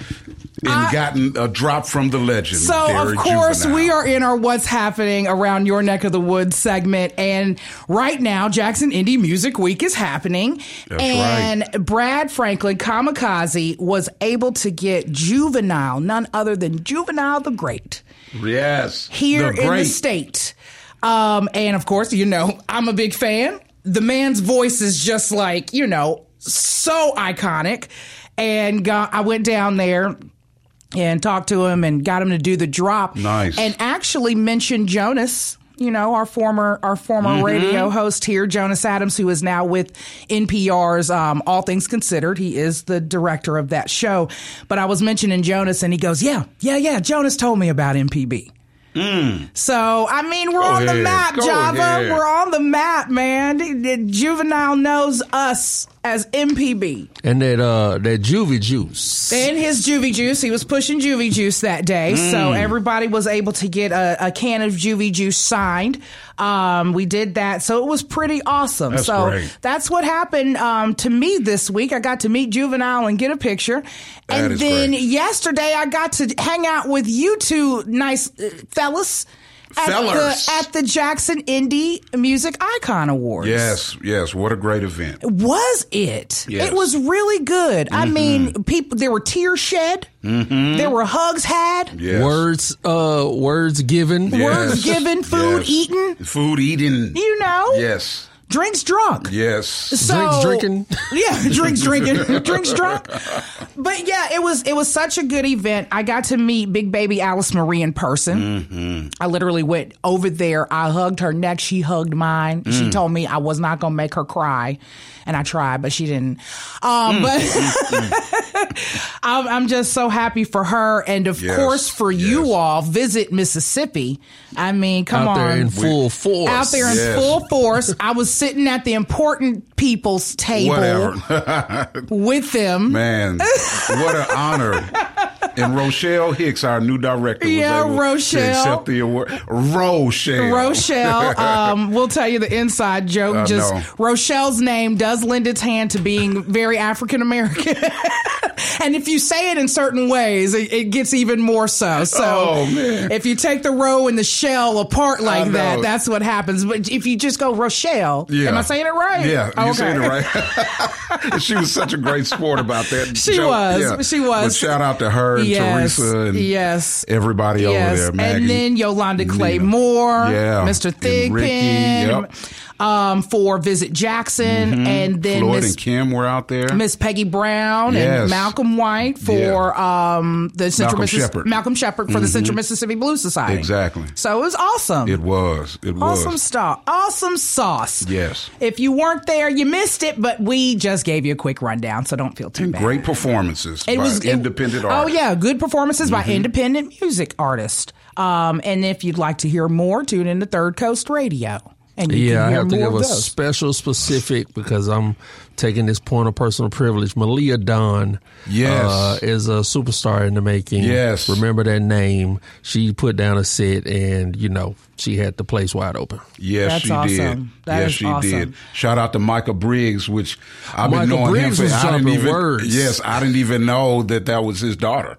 S4: and gotten a drop from the legend.
S2: So of course
S4: Juvenile.
S2: we are in our what's happening around your neck of the woods segment, and right now Jackson Indie Music Week is happening,
S4: That's
S2: and Brad Franklin Kamikaze was able to get Juvenile, none other than Juvenile the Great,
S4: Yes.
S2: here
S4: the
S2: in the state. Um, and of course, you know I'm a big fan. The man's voice is just like you know so iconic, and got, I went down there and talked to him and got him to do the drop.
S4: Nice.
S2: And actually mentioned Jonas, you know, our former our former
S4: Mm-hmm.
S2: radio host here, Jonas Adams, who is now with NPR's um, All Things Considered. He is the director of that show. But I was mentioning Jonas, and he goes, "Yeah, yeah, yeah." Jonas told me about MPB. So I mean, we're
S4: Go
S2: on the map,
S4: Go
S2: Java.
S4: ahead.
S2: We're on the map, man. The- the Juvenile knows us as MPB.
S3: And that uh that juvie juice.
S2: In his juvie juice, he was pushing juvie juice that day, so
S4: Mm.
S2: everybody was able to get a, a can of juvie juice signed. Um, we did that, so it was pretty awesome.
S4: That's
S2: so
S4: great.
S2: that's what happened um, to me this week. I got to meet Juvenile and get a picture,
S4: That
S2: and then
S4: great.
S2: yesterday I got to hang out with you two nice uh, fellas. At the, at the Jackson Indie Music Icon Awards.
S4: Yes, yes. What a great event.
S2: Was it?
S4: Yes. Mm-hmm.
S2: It was really good. I mean, people. There were tears shed. There were hugs had.
S4: Yes.
S3: Words uh words given.
S4: Yes.
S2: Words given. Food
S4: Yes.
S2: eaten.
S4: Food eaten.
S2: You know.
S4: Yes.
S2: Drinks drunk.
S4: Yes.
S2: So,
S3: Drinks drinking.
S2: Yeah, drinks drinking, drinks drunk. But yeah, it was it was such a good event. I got to meet Big Baby Alice Marie in person.
S4: Mm-hmm.
S2: I literally went over there. I hugged her neck. She hugged mine.
S4: Mm.
S2: She told me I was not gonna make her cry, and I tried, but she didn't. Um,
S4: Mm,
S2: but I'm, I'm just so happy for her, and of
S4: Yes,
S2: course for you all. Visit Mississippi. I mean, come
S3: out
S2: on,
S3: there in full force.
S2: out there in
S4: Yes.
S2: full force. I was sitting at the important people's table with them.
S4: Man, what an honor. And Rochelle Hicks, our new director, was
S2: Yeah, Rochelle.
S4: accept the award. Rochelle.
S2: Rochelle, um, we'll tell you the inside joke.
S4: Uh,
S2: Just
S4: no.
S2: Rochelle's name does lend its hand to being very African American, and if you say it in certain ways, it, it gets even more so. So,
S4: Oh, man.
S2: if you take the row and the shell apart like that, that's what happens. But if you just go Rochelle,
S4: Yeah.
S2: am I saying it right?
S4: Yeah, you
S2: Okay.
S4: saying it right. She was such a great sport about that.
S2: She
S4: joke.
S2: was.
S4: Yeah.
S2: She was.
S4: But shout out to her and
S2: Yes.
S4: Teresa and
S2: yes.
S4: everybody over there. Maggie.
S2: And then Yolanda Clay
S4: Nina.
S2: Moore,
S4: Yeah.
S2: Mr. Thigpen.
S4: yep.
S2: Um, for Visit Jackson, and then
S4: Floyd
S2: Miss
S4: and Kim were out there.
S2: Miss Peggy Brown
S4: Yes.
S2: and Malcolm White for um, the Central
S4: Malcolm. Mm-hmm.
S2: Malcolm Shepard for the Central Mississippi Blues Society.
S4: Exactly.
S2: So it was awesome.
S4: It was. It was.
S2: Awesome stuff. Awesome sauce.
S4: Yes.
S2: If you weren't there, you missed it, but we just gave you a quick rundown, so don't feel too bad.
S4: Great performances
S2: It
S4: by
S2: was it-
S4: independent
S2: Oh.
S4: Mm-hmm.
S2: yeah, good performances by independent music artists. Um, and if you'd like to hear more, tune in to Third Coast Radio. And you
S3: Yeah,
S2: can
S3: I
S2: hear
S3: have to
S2: more
S3: give
S2: of
S3: a
S2: those.
S3: special specific because I'm taking this point of personal privilege. Malia Don,
S4: Yes.
S3: uh, is a superstar in the making.
S4: Yes.
S3: remember that name. She put down a set, and you know she had the place wide open.
S4: Yes,
S2: That's
S4: she
S2: awesome.
S4: did.
S2: That
S4: yes,
S2: is
S4: she
S2: awesome.
S4: did. Shout out to Micah Briggs, which I've been knowing
S3: Briggs
S4: him
S3: was
S4: for. I didn't even.
S3: words.
S4: Yes, I didn't even know that that was his daughter.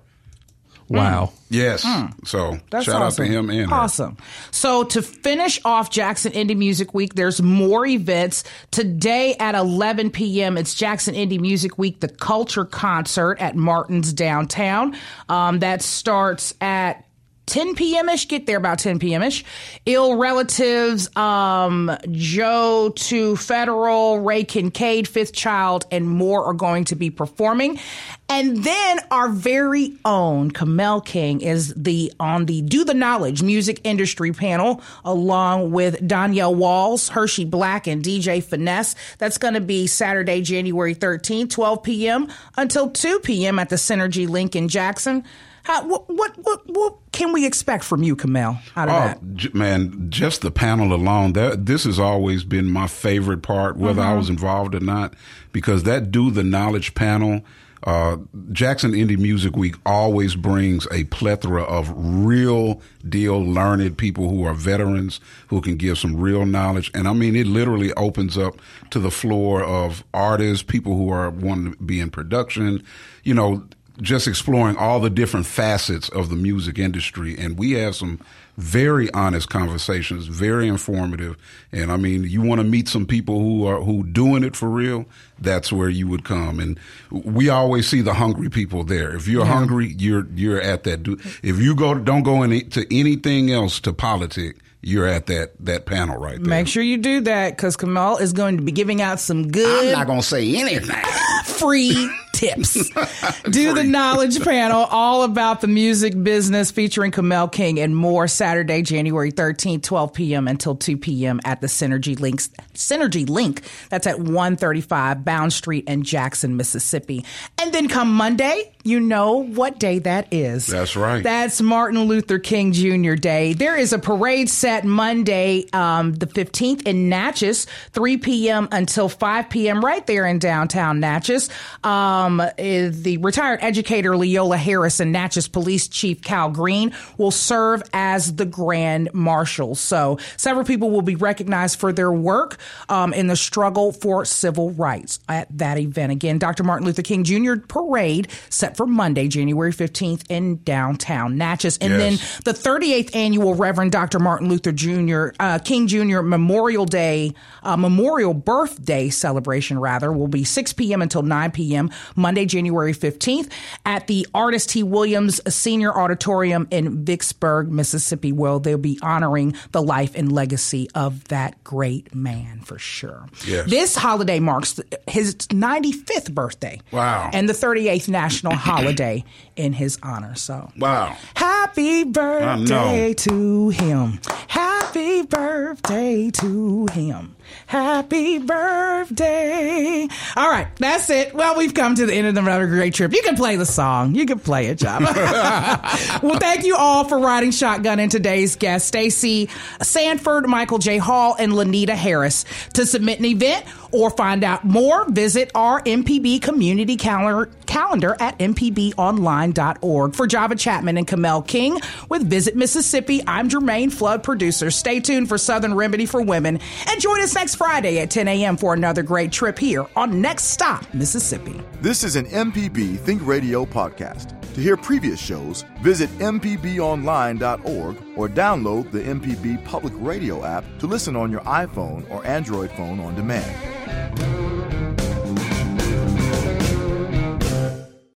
S3: Wow.
S4: Yes. So
S2: Hmm. That's
S4: shout
S2: awesome.
S4: out to him and her.
S2: awesome. So to finish off Jackson Indie Music Week, there's more events today at 11 p.m. It's Jackson Indie Music Week, the Culture Concert at Martin's downtown. Um, that starts at 10 p.m. ish. Get there about 10 p.m. ish. Ill relatives, um, Joe to Federal, Ray Kincaid, Fifth Child, and more are going to be performing. And then our very own Kamel King is the on the Do the Knowledge music industry panel, along with Danielle Walls, Hershey Black, and DJ Finesse. That's going to be Saturday, January 13th, 12 p.m. until 2 p.m. at the Synergy Link in Jackson. How, what, what what what can we expect from you, Kamel? Out of
S4: Oh
S2: that?
S4: j- man, just the panel alone. That this has always been my favorite part, whether
S2: Mm-hmm.
S4: I was involved or not, because that do the knowledge panel. Uh, Jackson Indie Music Week always brings a plethora of real deal learned people who are veterans who can give some real knowledge. And I mean, it literally opens up to the floor of artists, people who are wanting to be in production, you know, just exploring all the different facets of the music industry. And we have some very honest conversations, very informative. And I mean, you want to meet some people who are who doing it for real. That's where you would come. And we always see the hungry people there. If you're hungry, you're you're at that. Do- If you go, don't go into anything else to politics You're at that that panel right there.
S2: Make sure you do that because Kamel is going to be giving out some good
S4: I'm not gonna say anything.
S2: free tips. Do the knowledge panel all about the music business featuring Kamel King and more Saturday, January 13th, 12 p.m. until 2 p.m. at the Synergy Links Synergy Link. That's at 135 Bound Street in Jackson, Mississippi. And then come Monday, you know what day that is.
S4: That's right.
S2: That's Martin Luther King Jr. Day. There is a parade set Monday, um, the 15th in Natchez, 3 p.m. until 5 p.m. right there in downtown Natchez. Um, eh, the retired educator Leola Harris and Natchez Police Chief Cal Green will serve as the Grand Marshal. So several people will be recognized for their work um, in the struggle for civil rights at that event. Again, Dr. Martin Luther King Jr. parade set for Monday, January 15th in downtown Natchez. And
S4: Yes.
S2: then the 38th annual Reverend Dr. Martin Luther Jr. Uh, King Jr. Memorial Day, uh, Memorial Birthday celebration, rather, will be 6 p.m. until 9 p.m. Monday, January 15th at the Artist T. Williams Senior Auditorium in Vicksburg, Mississippi, where they'll be honoring the life and legacy of that great man for sure.
S4: Yes.
S2: This holiday marks his 95th birthday.
S4: Wow.
S2: And the 38th national holiday in his honor. So,
S4: Wow.
S2: Happy birthday to him. Happy birthday to him. Happy birthday. All right, that's it. Well, we've come to the end of another great trip. You can play the song. You can play it, Job. well, thank you all for riding shotgun in today's guest, Stacey Sanford, Michael J. Hall, and Lenita Harris. To submit an event or find out more, visit our MPB community calendar, calendar at mpbonline.org. For Java Chapman and Kamel King with Visit Mississippi, I'm Germaine Flood, producer. Stay tuned for Southern Remedy for Women and join us next Friday at 10 a.m. for another great trip here on Next Stop, Mississippi.
S1: This is an MPB Think Radio podcast. To hear previous shows, visit MPBOnline.org or download the MPB Public Radio app to listen on your iPhone or Android phone on demand. Mm-hmm.